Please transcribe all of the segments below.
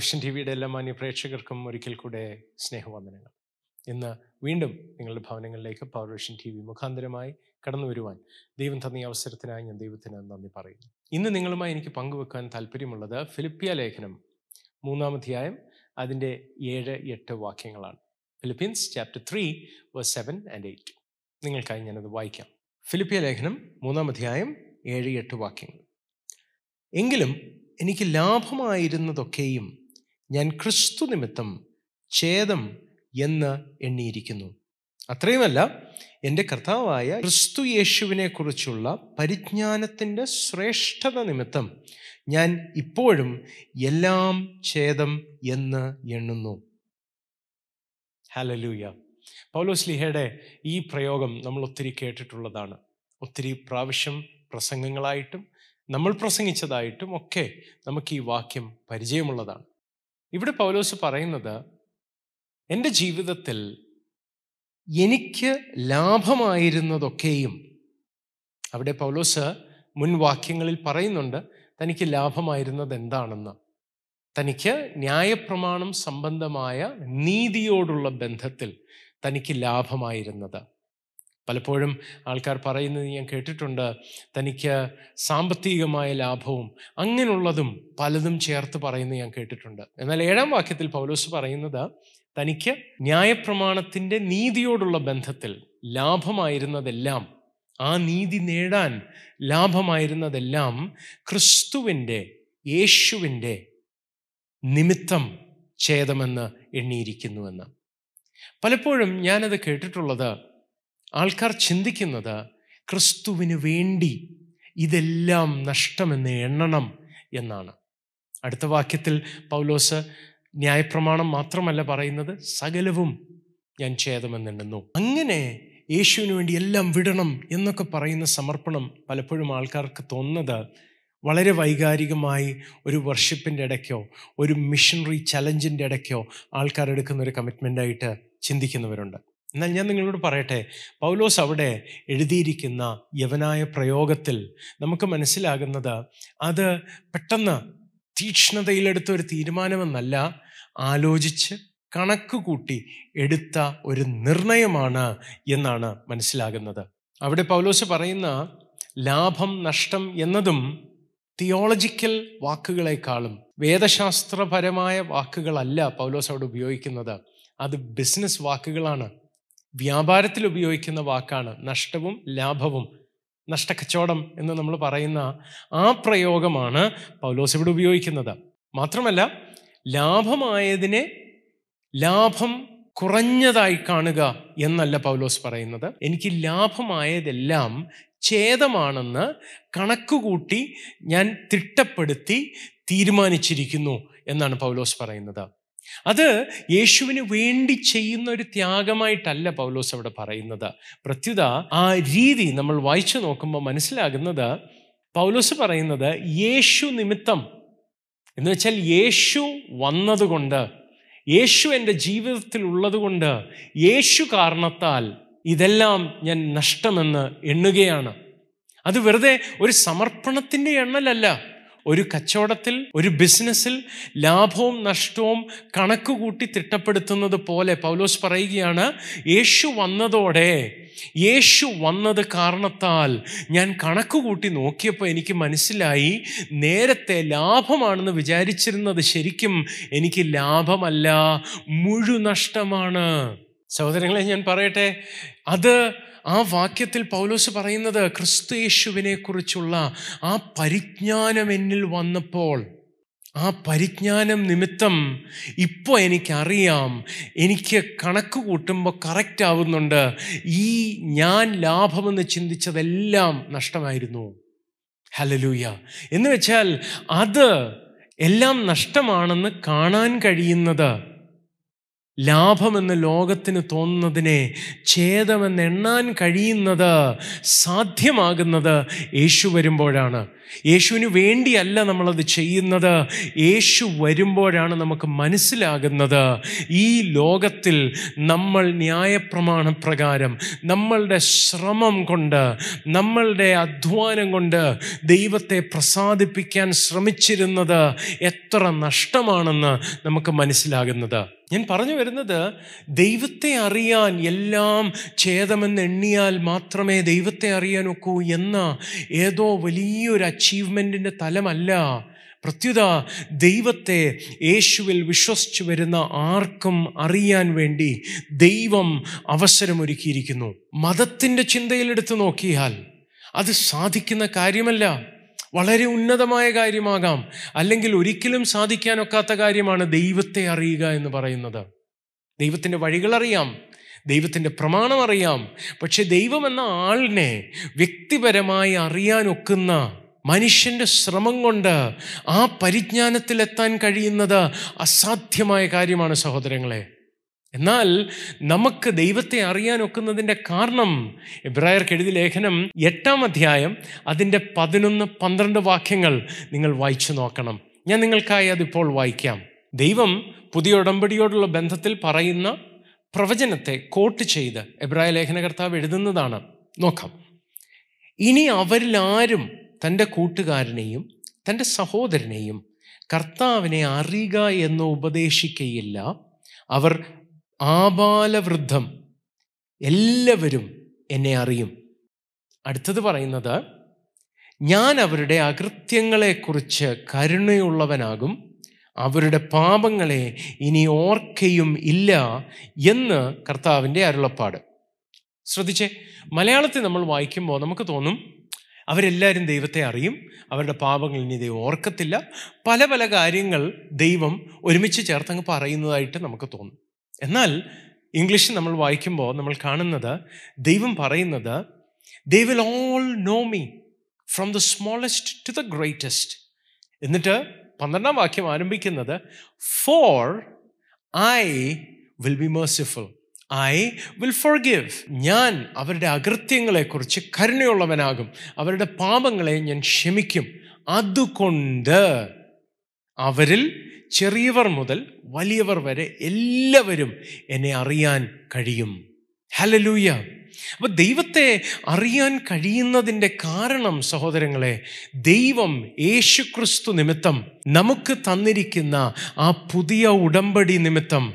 പൗർഷൻ T വിയുടെ എല്ലാ മാന്യ പ്രേക്ഷകർക്കും ഒരിക്കൽ കൂടെ സ്നേഹവന്ദനങ്ങൾ. ഇന്ന് വീണ്ടും നിങ്ങളുടെ ഭവനങ്ങളിലേക്ക് പവർ പൗർഷൻ ടി വി മുഖാന്തരമായി കടന്നു വരുവാൻ ദൈവം തന്ന ഈ അവസരത്തിനായി ഞാൻ ദൈവത്തിന് നന്ദി പറയുന്നു. ഇന്ന് നിങ്ങളുമായി എനിക്ക് പങ്കുവെക്കാൻ താല്പര്യമുള്ളത് ഫിലിപ്പിയ ലേഖനം മൂന്നാമധ്യായം അതിന്റെ ഏഴ് എട്ട് വാക്യങ്ങളാണ്. Philippians chapter three verse seven and eight നിങ്ങൾക്കായി ഞാനത് വായിക്കാം. ഫിലിപ്പിയ ലേഖനം മൂന്നാമധ്യായം ഏഴ് എട്ട് വാക്യങ്ങൾ. എങ്കിലും എനിക്ക് ലാഭമായിരുന്നതൊക്കെയും ഞാൻ ക്രിസ്തു നിമിത്തം ഛേദം എന്ന് എണ്ണിയിരിക്കുന്നു. അത്രയുമല്ല എന്റെ കർത്താവായ ക്രിസ്തു യേശുവിനെ കുറിച്ചുള്ള പരിജ്ഞാനത്തിന്റെ ശ്രേഷ്ഠത നിമിത്തം ഞാൻ ഇപ്പോഴും എല്ലാം ഛേദം എന്ന് എണ്ണുന്നു. ഹലലൂയ പൗലോസ്ലിഹയുടെ ഈ പ്രയോഗം നമ്മൾ ഒത്തിരി കേട്ടിട്ടുള്ളതാണ്. ഒത്തിരി പ്രാവശ്യം പ്രസംഗങ്ങളായിട്ടും നമ്മൾ പ്രസംഗിച്ചതായിട്ടും ഒക്കെ നമുക്ക് ഈ വാക്യം പരിചയമുള്ളതാണ്. ഇവിടെ പൗലോസ് പറയുന്നത് എന്റെ ജീവിതത്തിൽ എനിക്ക് ലാഭമായിരുന്നതൊക്കെയും അവിടെ പൗലോസ് മുൻവാക്യങ്ങളിൽ പറയുന്നുണ്ട് തനിക്ക് ലാഭമായിരുന്നത് എന്താണെന്ന് തനിക്ക് ന്യായപ്രമാണം സംബന്ധമായ നീതിയോടുള്ള ബന്ധത്തിൽ തനിക്ക് ലാഭമായിരുന്നത്. പലപ്പോഴും ആൾക്കാർ പറയുന്നത് ഞാൻ കേട്ടിട്ടുണ്ട്. തനിക്ക് സാമ്പത്തികമായ ലാഭവും അങ്ങനെയുള്ളതും പലതും ചേർത്ത് പറയുന്നത് ഞാൻ കേട്ടിട്ടുണ്ട്. എന്നാൽ ഏഴാം വാക്യത്തിൽ പൗലോസ് പറയുന്നത് തനിക്ക് ന്യായപ്രമാണത്തിന്റെ നീതിയോടുള്ള ബന്ധത്തിൽ ലാഭമായിരുന്നതെല്ലാം ആ നീതി നേടാൻ ലാഭമായിരുന്നതെല്ലാം ക്രിസ്തുവിന്റെ യേശുവിന്റെ നിമിത്തം ഛേദമെന്ന് എണ്ണിയിരിക്കുന്നുവെന്ന്. പലപ്പോഴും ഞാനത് കേട്ടിട്ടുള്ളത് ആൾക്കാർ ചിന്തിക്കുന്നത് ക്രിസ്തുവിന് വേണ്ടി ഇതെല്ലാം നഷ്ടമെന്ന് എണ്ണണം എന്നാണ്. അടുത്ത വാക്യത്തിൽ പൗലോസ് ന്യായപ്രമാണം മാത്രമല്ല പറയുന്നത് സകലവും ഞാൻ ഛേദമെന്നെണ്ണുന്നു. അങ്ങനെ യേശുവിന് വേണ്ടി എല്ലാം വിടണം എന്നൊക്കെ പറയുന്ന സമർപ്പണം പലപ്പോഴും ആൾക്കാർക്ക് തോന്നുന്നത് വളരെ വൈകാരികമായി ഒരു വർഷിപ്പിന്റെ ഇടയ്ക്കോ ഒരു മിഷനറി ചലഞ്ചിന്റെ ഇടയ്ക്കോ ആൾക്കാരെടുക്കുന്ന ഒരു കമ്മിറ്റ്മെന്റായിട്ട് ചിന്തിക്കുന്നവരുണ്ട്. എന്നാൽ ഞാൻ നിങ്ങളോട് പറയട്ടെ പൗലോസ് അവിടെ എഴുതിയിരിക്കുന്ന യവനായ പ്രയോഗത്തിൽ നമുക്ക് മനസ്സിലാകുന്നത് അത് പെട്ടെന്ന് തീക്ഷ്ണതയിലെടുത്ത ഒരു തീരുമാനമെന്നല്ല ആലോചിച്ച് കണക്ക് കൂട്ടി എടുത്ത ഒരു നിർണയമാണ് എന്നാണ് മനസ്സിലാകുന്നത്. അവിടെ പൗലോസ് പറയുന്ന ലാഭം നഷ്ടം എന്നതും തിയോളജിക്കൽ വാക്കുകളെക്കാളും വേദശാസ്ത്രപരമായ വാക്കുകളല്ല പൗലോസ് അവിടെ ഉപയോഗിക്കുന്നത്. അത് ബിസിനസ് വാക്കുകളാണ്. വ്യാപാരത്തിൽ ഉപയോഗിക്കുന്ന വാക്കാണ് നഷ്ടവും ലാഭവും നഷ്ടക്കച്ചവടം എന്ന് നമ്മൾ പറയുന്ന ആ പ്രയോഗമാണ് പൗലോസ് ഇവിടെ ഉപയോഗിക്കുന്നത്. മാത്രമല്ല ലാഭമായതിനെ ലാഭം കുറഞ്ഞതായി കാണുക എന്നല്ല പൗലോസ് പറയുന്നത്. എനിക്ക് ലാഭമായതെല്ലാം ഛേദമാണെന്ന് കണക്കുകൂട്ടി ഞാൻ തിട്ടപ്പെടുത്തി തീരുമാനിച്ചിരിക്കുന്നു എന്നാണ് പൗലോസ് പറയുന്നത്. അത് യേശുവിന് വേണ്ടി ചെയ്യുന്ന ഒരു ത്യാഗമായിട്ടല്ല പൗലോസ് അവിടെ പറയുന്നത്. പ്രത്യുത ആ രീതി നമ്മൾ വായിച്ചു നോക്കുമ്പോൾ മനസ്സിലാകുന്നത് പൗലോസ് പറയുന്നത് യേശു നിമിത്തം. എന്ന് വെച്ചാൽ യേശു വന്നതുകൊണ്ട് യേശു എന്റെ ജീവിതത്തിൽ ഉള്ളതുകൊണ്ട് യേശു കാരണത്താൽ ഇതെല്ലാം ഞാൻ നഷ്ടമെന്ന് എണ്ണുകയാണ്. അത് വെറുതെ ഒരു സമർപ്പണത്തിന്റെ എണ്ണലല്ല. ഒരു കച്ചവടത്തിൽ ഒരു ബിസിനസ്സിൽ ലാഭവും നഷ്ടവും കണക്ക് കൂട്ടി തിട്ടപ്പെടുത്തുന്നത് പോലെ പൗലോസ് പറയുകയാണ് യേശു വന്നതോടെ യേശു വന്നത് കാരണത്താൽ ഞാൻ കണക്ക് കൂട്ടി നോക്കിയപ്പോൾ എനിക്ക് മനസ്സിലായി നേരത്തെ ലാഭമാണെന്ന് വിചാരിച്ചിരുന്നത് ശരിക്കും എനിക്ക് ലാഭമല്ല മുഴുവൻ നഷ്ടമാണ് സഹോദരങ്ങളെ ഞാൻ പറയട്ടെ അത് ആ വാക്യത്തിൽ പൗലോസ് പറയുന്നത് ക്രിസ്തു യേശുവിനെ കുറിച്ചുള്ള ആ പരിജ്ഞാനം എന്നിൽ വന്നപ്പോൾ ആ പരിജ്ഞാനം നിമിത്തം ഇപ്പോൾ എനിക്കറിയാം എനിക്ക് കണക്ക് കൂട്ടുമ്പോൾ കറക്റ്റ് ആവുന്നുണ്ട് ഈ ഞാൻ ലാഭമെന്ന് ചിന്തിച്ചതെല്ലാം നഷ്ടമായിരുന്നു. ഹലലൂയ എന്ന് വെച്ചാൽ അത് എല്ലാം നഷ്ടമാണെന്ന് കാണാൻ കഴിയുന്നത് ലാഭമെന്ന് ലോകത്തിന് തോന്നുന്നതിനെ ഛേദമെന്ന് എണ്ണാൻ കഴിയുന്നത് സാധ്യമാകുന്നത് യേശു വരുമ്പോഴാണ്. യേശുവിന് വേണ്ടിയല്ല നമ്മളത് ചെയ്യുന്നത്. യേശു വരുമ്പോഴാണ് നമുക്ക് മനസ്സിലാകുന്നത്. ഈ ലോകത്തിൽ നമ്മൾ ന്യായപ്രമാണ പ്രകാരം നമ്മളുടെ ശ്രമം കൊണ്ട് നമ്മളുടെ അധ്വാനം കൊണ്ട് ദൈവത്തെ പ്രസാദിപ്പിക്കാൻ ശ്രമിച്ചിരുന്നത് എത്ര നഷ്ടമാണെന്ന് നമുക്ക് മനസ്സിലാകുന്നത്. ഞാൻ പറഞ്ഞു വരുന്നത് ദൈവത്തെ അറിയാൻ എല്ലാം ഛേദമെന്ന് എണ്ണിയാൽ മാത്രമേ ദൈവത്തെ അറിയാൻ ഒക്കൂ എന്ന ഏതോ വലിയൊരു അച്ചീവ്മെന്റിന്റെ തലമല്ല. പ്രത്യുത ദൈവത്തെ യേശുവിൽ വിശ്വസിച്ചു വരുന്ന ആർക്കും അറിയാൻ വേണ്ടി ദൈവം അവസരമൊരുക്കിയിരിക്കുന്നു. മതത്തിന്റെ ചിന്തയിലെടുത്ത് നോക്കിയാൽ അത് സാധിക്കുന്ന കാര്യമല്ല. വളരെ ഉന്നതമായ കാര്യമാകാം. അല്ലെങ്കിൽ ഒരിക്കലും സാധിക്കാനൊക്കാത്ത കാര്യമാണ് ദൈവത്തെ അറിയുക എന്ന് പറയുന്നത്. ദൈവത്തിന്റെ വഴികളറിയാം ദൈവത്തിന്റെ പ്രമാണം അറിയാം. പക്ഷെ ദൈവം എന്ന ആളിനെ വ്യക്തിപരമായി അറിയാനൊക്കുന്ന മനുഷ്യന്റെ ശ്രമം കൊണ്ട് ആ പരിജ്ഞാനത്തിലെത്താൻ കഴിയുന്നത് അസാധ്യമായ കാര്യമാണ് സഹോദരങ്ങളെ. എന്നാൽ നമുക്ക് ദൈവത്തെ അറിയാൻ ഒക്കുന്നതിന്റെ കാരണം ഇബ്രായർക്ക് എഴുതി ലേഖനം എട്ടാം അധ്യായം അതിന്റെ പതിനൊന്ന് പന്ത്രണ്ട് വാക്യങ്ങൾ നിങ്ങൾ വായിച്ചു നോക്കണം. ഞാൻ നിങ്ങൾക്കായി അതിപ്പോൾ വായിക്കാം. ദൈവം പുതിയ ഉടമ്പടിയോടുള്ള ബന്ധത്തിൽ പറയുന്ന പ്രവചനത്തെ കോട്ട് ചെയ്ത് എബ്രായ ലേഖനകർത്താവ് എഴുതുന്നതാണ്. നോക്കാം. ഇനി അവരിൽ ആരും തന്റെ കൂട്ടുകാരനെയും തന്റെ സഹോദരനെയും കർത്താവിനെ അറിയുക എന്ന് ഉപദേശിക്കയില്ല. അവർ ആബാലവൃദ്ധം. എല്ലാവരും എന്നെ അറിയും. അടുത്തത് പറയുന്നത് ഞാൻ അവരുടെ അകൃത്യങ്ങളെക്കുറിച്ച് കരുണയുള്ളവനാകും. അവരുടെ പാപങ്ങളെ ഇനി ഓർക്കയും ഇല്ല എന്ന് കർത്താവിന്റെ അരുളപ്പാട്. ശ്രദ്ധിച്ചേ മലയാളത്തിൽ നമ്മൾ വായിക്കുമ്പോൾ നമുക്ക് തോന്നും അവരെല്ലാവരും ദൈവത്തെ അറിയും അവരുടെ പാപങ്ങൾ ഇനി ദൈവം ഓർക്കത്തില്ല. പല പല കാര്യങ്ങൾ ദൈവം ഒരുമിച്ച് ചേർത്തങ്ങ് പറയുന്നതായിട്ട് നമുക്ക് തോന്നും. എന്നാൽ ഇംഗ്ലീഷിൽ നമ്മൾ വായിക്കുമ്പോൾ നമ്മൾ കാണുന്നത് ദൈവം പറയുന്നത് they will all know me from the smallest to the greatest എന്നിട്ട് പന്ത്രണ്ടാം വാക്യം ആരംഭിക്കുന്നത് for I will be merciful I will forgive ഞാൻ അവരുടെ അകൃത്യങ്ങളെക്കുറിച്ച് കരുണയുള്ളവനാകും. അവരുടെ പാപങ്ങളെ ഞാൻ ക്ഷമിക്കും. അതുകൊണ്ട് അവരിൽ ചെറിയവർ മുതൽ വലിയവർ വരെ എല്ലാവരും എന്നെ അറിയാൻ കഴിയും. ഹലലൂയ അപ്പൊ ദൈവത്തെ അറിയാൻ കഴിയുന്നതിന്റെ കാരണം സഹോദരങ്ങളെ ദൈവം യേശുക്രിസ്തു നിമിത്തം നമുക്ക് തന്നിരിക്കുന്ന ആ പുതിയ ഉടമ്പടി നിമിത്തം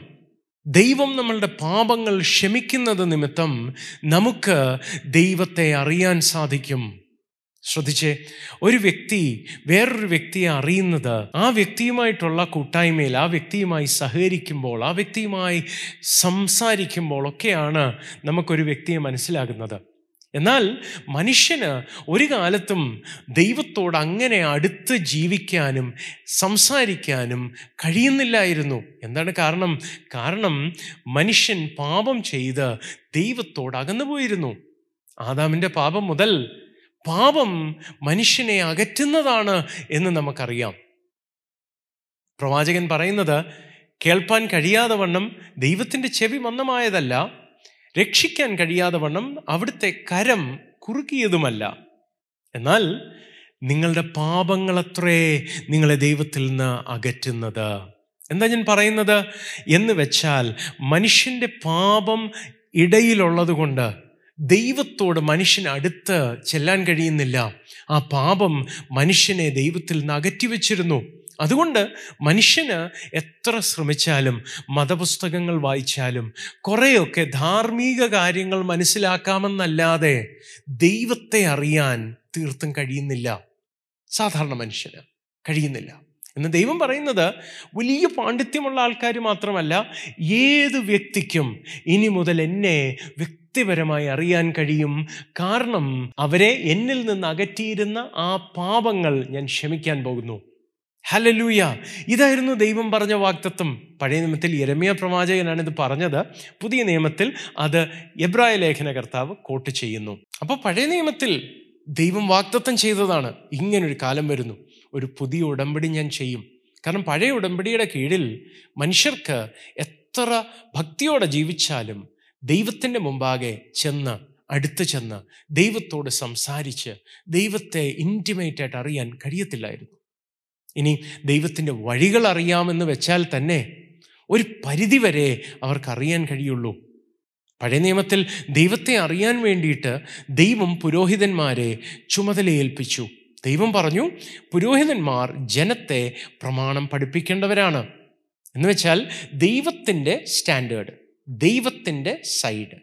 ദൈവം നമ്മളുടെ പാപങ്ങൾ ക്ഷമിക്കുന്നത് നിമിത്തം നമുക്ക് ദൈവത്തെ അറിയാൻ സാധിക്കും. ശ്രദ്ധിച്ചേ ഒരു വ്യക്തി വേറൊരു വ്യക്തിയെ അറിയുന്നത് ആ വ്യക്തിയുമായിട്ടുള്ള കൂട്ടായ്മയിൽ ആ വ്യക്തിയുമായി സഹകരിക്കുമ്പോൾ ആ വ്യക്തിയുമായി സംസാരിക്കുമ്പോൾ ഒക്കെയാണ് നമുക്കൊരു വ്യക്തിയെ മനസ്സിലാകുന്നത്. എന്നാൽ മനുഷ്യന് ഒരു കാലത്തും ദൈവത്തോട് അങ്ങനെ അടുത്ത് ജീവിക്കാനും സംസാരിക്കാനും കഴിയുന്നില്ലായിരുന്നു. എന്താണ് കാരണം? കാരണം മനുഷ്യൻ പാപം ചെയ്ത് ദൈവത്തോട് അകന്നു പോയിരുന്നു ആദാമിന്റെ പാപം മുതൽ പാപം മനുഷ്യനെ അകറ്റുന്നതാണ് എന്ന് നമുക്കറിയാം. പ്രവാചകൻ പറയുന്നത് കേൾപ്പാൻ കഴിയാതെ വണ്ണം ദൈവത്തിന്റെ ചെവി മന്ദമായതല്ല രക്ഷിക്കാൻ കഴിയാതെ വണ്ണം അവിടുത്തെ കരം കുറുക്കിയതുമല്ല എന്നാൽ നിങ്ങളുടെ പാപങ്ങളത്രേ നിങ്ങളെ ദൈവത്തിൽ നിന്ന് അകറ്റുന്നത്. എന്താ ഞാൻ പറയുന്നത്? എന്ന് വെച്ചാൽ മനുഷ്യന്റെ പാപം ഇടയിലുള്ളത് കൊണ്ട് ദൈവത്തോട് മനുഷ്യന് അടുത്ത് ചെല്ലാൻ കഴിയുന്നില്ല. ആ പാപം മനുഷ്യനെ ദൈവത്തിൽ നിന്ന് അകറ്റിവെച്ചിരുന്നു അതുകൊണ്ട് മനുഷ്യന് എത്ര ശ്രമിച്ചാലും മതപുസ്തകങ്ങൾ വായിച്ചാലും കുറേയൊക്കെ ധാർമ്മിക കാര്യങ്ങൾ മനസ്സിലാക്കാമെന്നല്ലാതെ ദൈവത്തെ അറിയാൻ തീർത്തും കഴിയുന്നില്ല. സാധാരണ മനുഷ്യന് കഴിയുന്നില്ല. എന്ന് ദൈവം പറയുന്നത് വലിയ പാണ്ഡിത്യമുള്ള ആൾക്കാർ മാത്രമല്ല ഏത് വ്യക്തിക്കും ഇനി മുതൽ എന്നെ വ്യക്തിപരമായി അറിയാൻ കഴിയും. കാരണം അവരെ എന്നിൽ നിന്ന് അകറ്റിയിരുന്ന ആ പാപങ്ങൾ ഞാൻ ക്ഷമിക്കാൻ പോകുന്നു. ഹലലൂയ ഇതായിരുന്നു ദൈവം പറഞ്ഞ വാക്തത്വം. പഴയ നിയമത്തിൽ യരമിയ പ്രവാചകനാണ് ഇത് പറഞ്ഞത്. പുതിയ നിയമത്തിൽ അത് എബ്രായ ലേഖന കർത്താവ് കോട്ട് ചെയ്യുന്നു. അപ്പോൾ പഴയ നിയമത്തിൽ ദൈവം വാക്തത്വം ചെയ്തതാണ്. ഇങ്ങനൊരു കാലം വരുന്നു. ഒരു പുതിയ ഉടമ്പടി ഞാൻ ചെയ്യും. കാരണം പഴയ ഉടമ്പടിയുടെ കീഴിൽ മനുഷ്യർക്ക് എത്ര ഭക്തിയോടെ ജീവിച്ചാലും ദൈവത്തിന്റെ മുമ്പാകെ ചെന്ന് അടുത്ത് ചെന്ന് ദൈവത്തോട് സംസാരിച്ച് ദൈവത്തെ ഇന്റിമേറ്റ് ആയിട്ട് അറിയാൻ കഴിയത്തില്ലായിരുന്നു. ഇനി ദൈവത്തിന്റെ വഴികൾ അറിയാമെന്ന് വെച്ചാൽ തന്നെ ഒരു പരിധിവരെ അവർക്കറിയാൻ കഴിയുള്ളൂ. പഴയ നിയമത്തിൽ ദൈവത്തെ അറിയാൻ വേണ്ടിയിട്ട് ദൈവം പുരോഹിതന്മാരെ ചുമതലയേൽപ്പിച്ചു. ദൈവം പറഞ്ഞു പുരോഹിതന്മാർ ജനത്തെ പ്രമാണം പഠിപ്പിക്കേണ്ടവരാണ്. എന്നുവെച്ചാൽ ദൈവത്തിന്റെ സ്റ്റാൻഡേർഡ്. ദൈവത്തിന്റെ സൈഡ്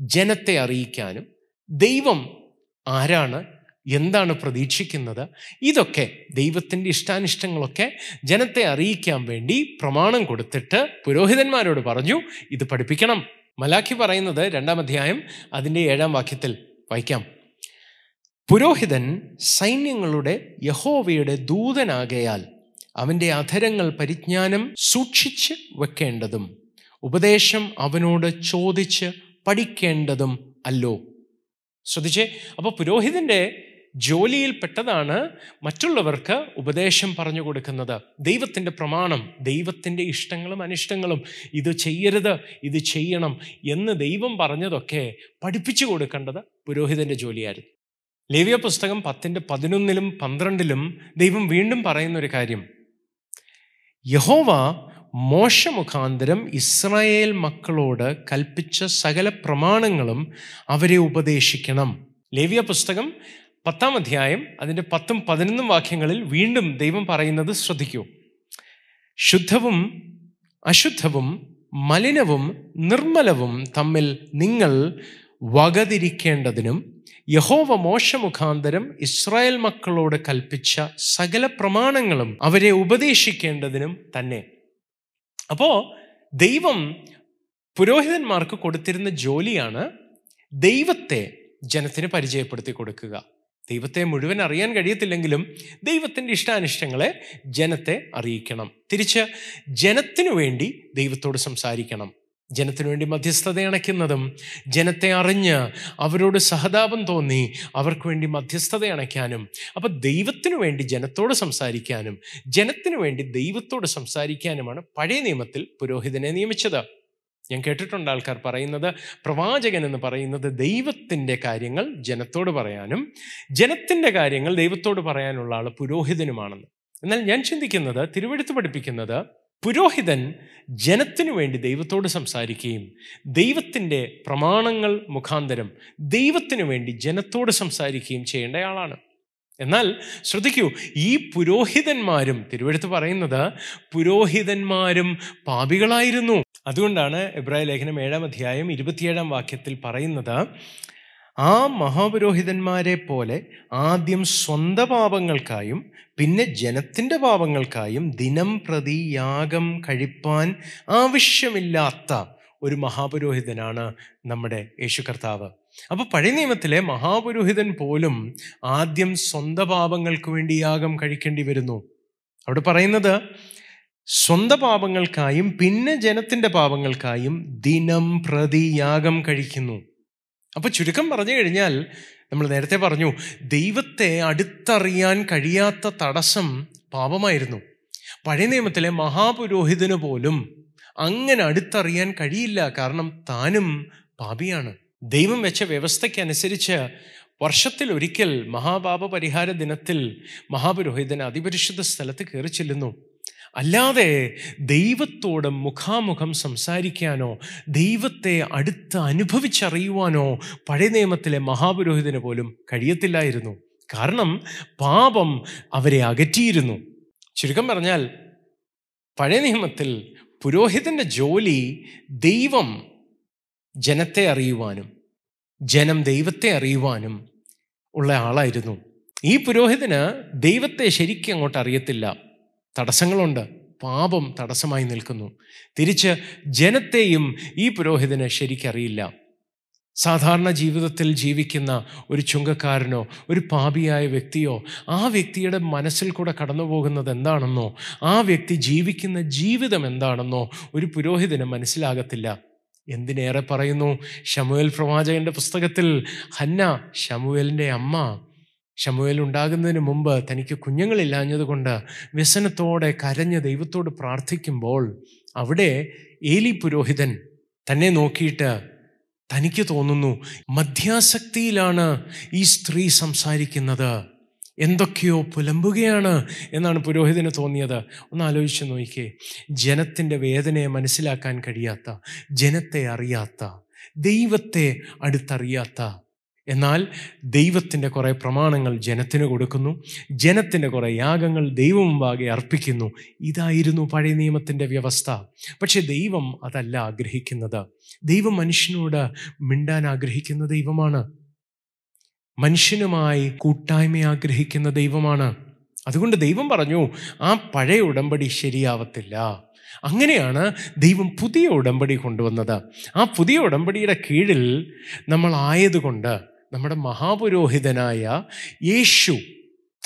ജനത്തെ അറിയിക്കാനും ദൈവം ആരാണ് എന്താണ് പ്രതീക്ഷിക്കുന്നത് ഇതൊക്കെ ദൈവത്തിന്റെ ഇഷ്ടാനിഷ്ടങ്ങളൊക്കെ ജനത്തെ അറിയിക്കാൻ വേണ്ടി പ്രമാണം കൊടുത്തിട്ട് പുരോഹിതന്മാരോട് പറഞ്ഞു ഇത് പഠിപ്പിക്കണം. മലാഖി പറയുന്നത് രണ്ടാം അധ്യായം അതിന്റെ ഏഴാം വാക്യത്തിൽ വായിക്കാം. പുരോഹിതൻ സൈന്യങ്ങളുടെ യഹോവയുടെ ദൂതനാകയാൽ അവന്റെ അധരങ്ങൾ പരിജ്ഞാനം സൂക്ഷിച്ച് വെക്കേണ്ടതും ഉപദേശം അവനോട് ചോദിച്ച് പഠിക്കേണ്ടതും അല്ലോ. ശ്രദ്ധിച്ചേ അപ്പോൾ പുരോഹിതന്റെ ജോലിയിൽ പെട്ടതാണ് മറ്റുള്ളവർക്ക് ഉപദേശം പറഞ്ഞു കൊടുക്കുന്നത്. ദൈവത്തിന്റെ പ്രമാണം ദൈവത്തിന്റെ ഇഷ്ടങ്ങളും അനിഷ്ടങ്ങളും ഇത് ചെയ്യരുത് ഇത് ചെയ്യണം എന്ന് ദൈവം പറഞ്ഞതൊക്കെ പഠിപ്പിച്ചു കൊടുക്കേണ്ടത് പുരോഹിതന്റെ ജോലിയായിരുന്നു. ലേവ്യ പുസ്തകം പത്തിന്റെ പതിനൊന്നിലും പന്ത്രണ്ടിലും ദൈവം വീണ്ടും പറയുന്നൊരു കാര്യം. യഹോവ മോശ മുഖാന്തരം ഇസ്രായേൽ മക്കളോട് കൽപ്പിച്ച സകല പ്രമാണങ്ങളും അവരെ ഉപദേശിക്കണം. ലേവ്യ പുസ്തകം പത്താം അധ്യായം അതിന്റെ പത്തും പതിനൊന്നും വാക്യങ്ങളിൽ വീണ്ടും ദൈവം പറയുന്നത് ശ്രദ്ധിക്കൂ. ശുദ്ധവും അശുദ്ധവും മലിനവും നിർമ്മലവും തമ്മിൽ നിങ്ങൾ വകതിരിക്കേണ്ടതിനും യഹോവ മോശ മുഖാന്തരം ഇസ്രായേൽ മക്കളോട് കൽപ്പിച്ച സകല പ്രമാണങ്ങളും അവരെ ഉപദേശിക്കേണ്ടതിനും തന്നെ. അപ്പോൾ ദൈവം പുരോഹിതന്മാർക്ക് കൊടുത്തിരുന്ന ജോലിയാണ് ദൈവത്തെ ജനത്തിന് പരിചയപ്പെടുത്തി കൊടുക്കുക. ദൈവത്തെ മുഴുവൻ അറിയാൻ കഴിയത്തില്ലെങ്കിലും ദൈവത്തിന്റെ ഇഷ്ടാനിഷ്ടങ്ങളെ ജനത്തെ അറിയിക്കണം. തിരിച്ച് ജനത്തിനു വേണ്ടി ദൈവത്തോട് സംസാരിക്കണം. ജനത്തിനു വേണ്ടി മധ്യസ്ഥത അണയ്ക്കുന്നതും ജനത്തെ അറിഞ്ഞ് അവരോട് സഹതാപം തോന്നി അവർക്ക് വേണ്ടി മധ്യസ്ഥത അണയ്ക്കാനും അപ്പം ദൈവത്തിനു വേണ്ടി ജനത്തോട് സംസാരിക്കാനും ജനത്തിനു വേണ്ടി ദൈവത്തോട് സംസാരിക്കാനുമാണ് പഴയ നിയമത്തിൽ പുരോഹിതനെ നിയമിച്ചത്. ഞാൻ കേട്ടിട്ടുണ്ട് ആൾക്കാർ പറയുന്നത് പ്രവാചകൻ എന്ന് പറയുന്നത് ദൈവത്തിന്റെ കാര്യങ്ങൾ ജനത്തോട് പറയാനും ജനത്തിന്റെ കാര്യങ്ങൾ ദൈവത്തോട് പറയാനുള്ള ആൾ പുരോഹിതനുമാണെന്ന്. എന്നാൽ ഞാൻ ചിന്തിക്കുന്നത് തിരുവെടുത്ത് പഠിപ്പിക്കുന്നത് പുരോഹിതൻ ജനത്തിനു വേണ്ടി ദൈവത്തോട് സംസാരിക്കുകയും ദൈവത്തിന്റെ പ്രമാണങ്ങൾ മുഖാന്തരം ദൈവത്തിനു വേണ്ടി ജനത്തോട് സംസാരിക്കുകയും ചെയ്യേണ്ടയാളാണ്. എന്നാൽ ശ്രദ്ധിക്കൂ ഈ പുരോഹിതന്മാരും തിരുവെടുത്ത് പറയുന്നത് പുരോഹിതന്മാരും പാപികളായിരുന്നു. അതുകൊണ്ടാണ് എബ്രായ ലേഖനം ഏഴാം അധ്യായം ഇരുപത്തിയേഴാം വാക്യത്തിൽ പറയുന്നത് ആ മഹാപുരോഹിതന്മാരെ പോലെ ആദ്യം സ്വന്തം പാപങ്ങൾക്കായും പിന്നെ ജനത്തിന്റെ പാപങ്ങൾക്കായും ദിനം പ്രതി യാഗം കഴിപ്പാൻ ആവശ്യമില്ലാത്ത ഒരു മഹാപുരോഹിതനാണ് നമ്മുടെ യേശു കർത്താവ് അപ്പോൾ പഴയ നിയമത്തിലെ മഹാപുരോഹിതൻ പോലും ആദ്യം സ്വന്തം പാപങ്ങൾക്ക് വേണ്ടി യാഗം കഴിക്കേണ്ടി വരുന്നു. അവിടെ പറയുന്നത് സ്വന്ത പാപങ്ങൾക്കായും പിന്നെ ജനത്തിന്റെ പാപങ്ങൾക്കായും ദിനം പ്രതി യാഗം കഴിക്കുന്നു. അപ്പോൾ ചുരുക്കം പറഞ്ഞു കഴിഞ്ഞാൽ നമ്മൾ നേരത്തെ പറഞ്ഞു ദൈവത്തെ അടുത്തറിയാൻ കഴിയാത്ത തടസ്സം പാപമായിരുന്നു. പഴയ നിയമത്തിലെ മഹാപുരോഹിതന് പോലും അങ്ങനെ അടുത്തറിയാൻ കഴിയില്ല. കാരണം താനും പാപിയാണ്. ദൈവം വെച്ച വ്യവസ്ഥയ്ക്കനുസരിച്ച് വർഷത്തിൽ ഒരിക്കൽ മഹാപാപ പരിഹാര ദിനത്തിൽ മഹാപുരോഹിതൻ അതിപരിശുദ്ധ സ്ഥലത്ത് കയറി ചെല്ലുന്നു. അല്ലാതെ ദൈവത്തോട് മുഖാമുഖം സംസാരിക്കാനോ ദൈവത്തെ അടുത്ത് അനുഭവിച്ചറിയുവാനോ പഴയ നിയമത്തിലെ മഹാപുരോഹിതന് പോലും കഴിയത്തില്ലായിരുന്നു. കാരണം പാപം അവരെ അകറ്റിയിരുന്നു. ചുരുക്കം പറഞ്ഞാൽ പഴയ നിയമത്തിൽ പുരോഹിതന്റെ ജോലി ദൈവം ജനത്തെ അറിയുവാനും ജനം ദൈവത്തെ അറിയുവാനും ഉള്ള ആളായിരുന്നു. ഈ പുരോഹിതന് ദൈവത്തെ ശരിക്കും അങ്ങോട്ട് അറിയത്തില്ല. തടസ്സങ്ങളുണ്ട്. പാപം തടസ്സമായി നിൽക്കുന്നു. തിരിച്ച് ജനത്തെയും ഈ പുരോഹിതന് ശരിക്കറിയില്ല. സാധാരണ ജീവിതത്തിൽ ജീവിക്കുന്ന ഒരു ചുങ്കക്കാരനോ ഒരു പാപിയായ വ്യക്തിയോ ആ വ്യക്തിയുടെ മനസ്സിൽ കൂടെ കടന്നു പോകുന്നത് എന്താണെന്നോ ആ വ്യക്തി ജീവിക്കുന്ന ജീവിതം എന്താണെന്നോ ഒരു പുരോഹിതന് മനസ്സിലാകത്തില്ല. എന്തിനേറെ പറയുന്നു? ഷമുവേൽ പ്രവാചകന്റെ പുസ്തകത്തിൽ ഹന്ന ഷമുവേലിന്റെ അമ്മ ഷമുവേൽ ഉണ്ടാകുന്നതിന് മുമ്പ് തനിക്ക് കുഞ്ഞുങ്ങളില്ലാഞ്ഞതുകൊണ്ട് വ്യസനത്തോടെ കരഞ്ഞ് ദൈവത്തോട് പ്രാർത്ഥിക്കുമ്പോൾ അവിടെ ഏലി പുരോഹിതൻ തന്നെ നോക്കിയിട്ട് തനിക്ക് തോന്നുന്നു മധ്യാസക്തിയിലാണ് ഈ സ്ത്രീ സംസാരിക്കുന്നത്. എന്തൊക്കെയോ പുലമ്പുകയാണ് എന്നാണ് പുരോഹിതന് തോന്നിയത്. ഒന്ന് ആലോചിച്ച് നോക്കിയേ ജനത്തിന്റെ വേദനയെ മനസ്സിലാക്കാൻ കഴിയാത്ത ജനത്തെ അറിയാത്ത ദൈവത്തെ അടുത്തറിയാത്ത എന്നാൽ ദൈവത്തിന്റെ കുറേ പ്രമാണങ്ങൾ ജനത്തിന് കൊടുക്കുന്നു. ജനത്തിന്റെ കുറേ യാഗങ്ങൾ ദൈവം മുമ്പാകെ അർപ്പിക്കുന്നു. ഇതായിരുന്നു പഴയ നിയമത്തിന്റെ വ്യവസ്ഥ. പക്ഷെ ദൈവം അതല്ല ആഗ്രഹിക്കുന്നത്. ദൈവം മനുഷ്യനോട് മിണ്ടാൻ ആഗ്രഹിക്കുന്ന ദൈവമാണ്. മനുഷ്യനുമായി കൂട്ടായ്മ ആഗ്രഹിക്കുന്ന ദൈവമാണ്. അതുകൊണ്ട് ദൈവം പറഞ്ഞു ആ പഴയ ഉടമ്പടി ശരിയാവത്തില്ല. അങ്ങനെയാണ് ദൈവം പുതിയ ഉടമ്പടി കൊണ്ടുവന്നത്. ആ പുതിയ ഉടമ്പടിയുടെ കീഴിൽ നമ്മൾ ആയതുകൊണ്ട് നമ്മുടെ മഹാപുരോഹിതനായ യേശു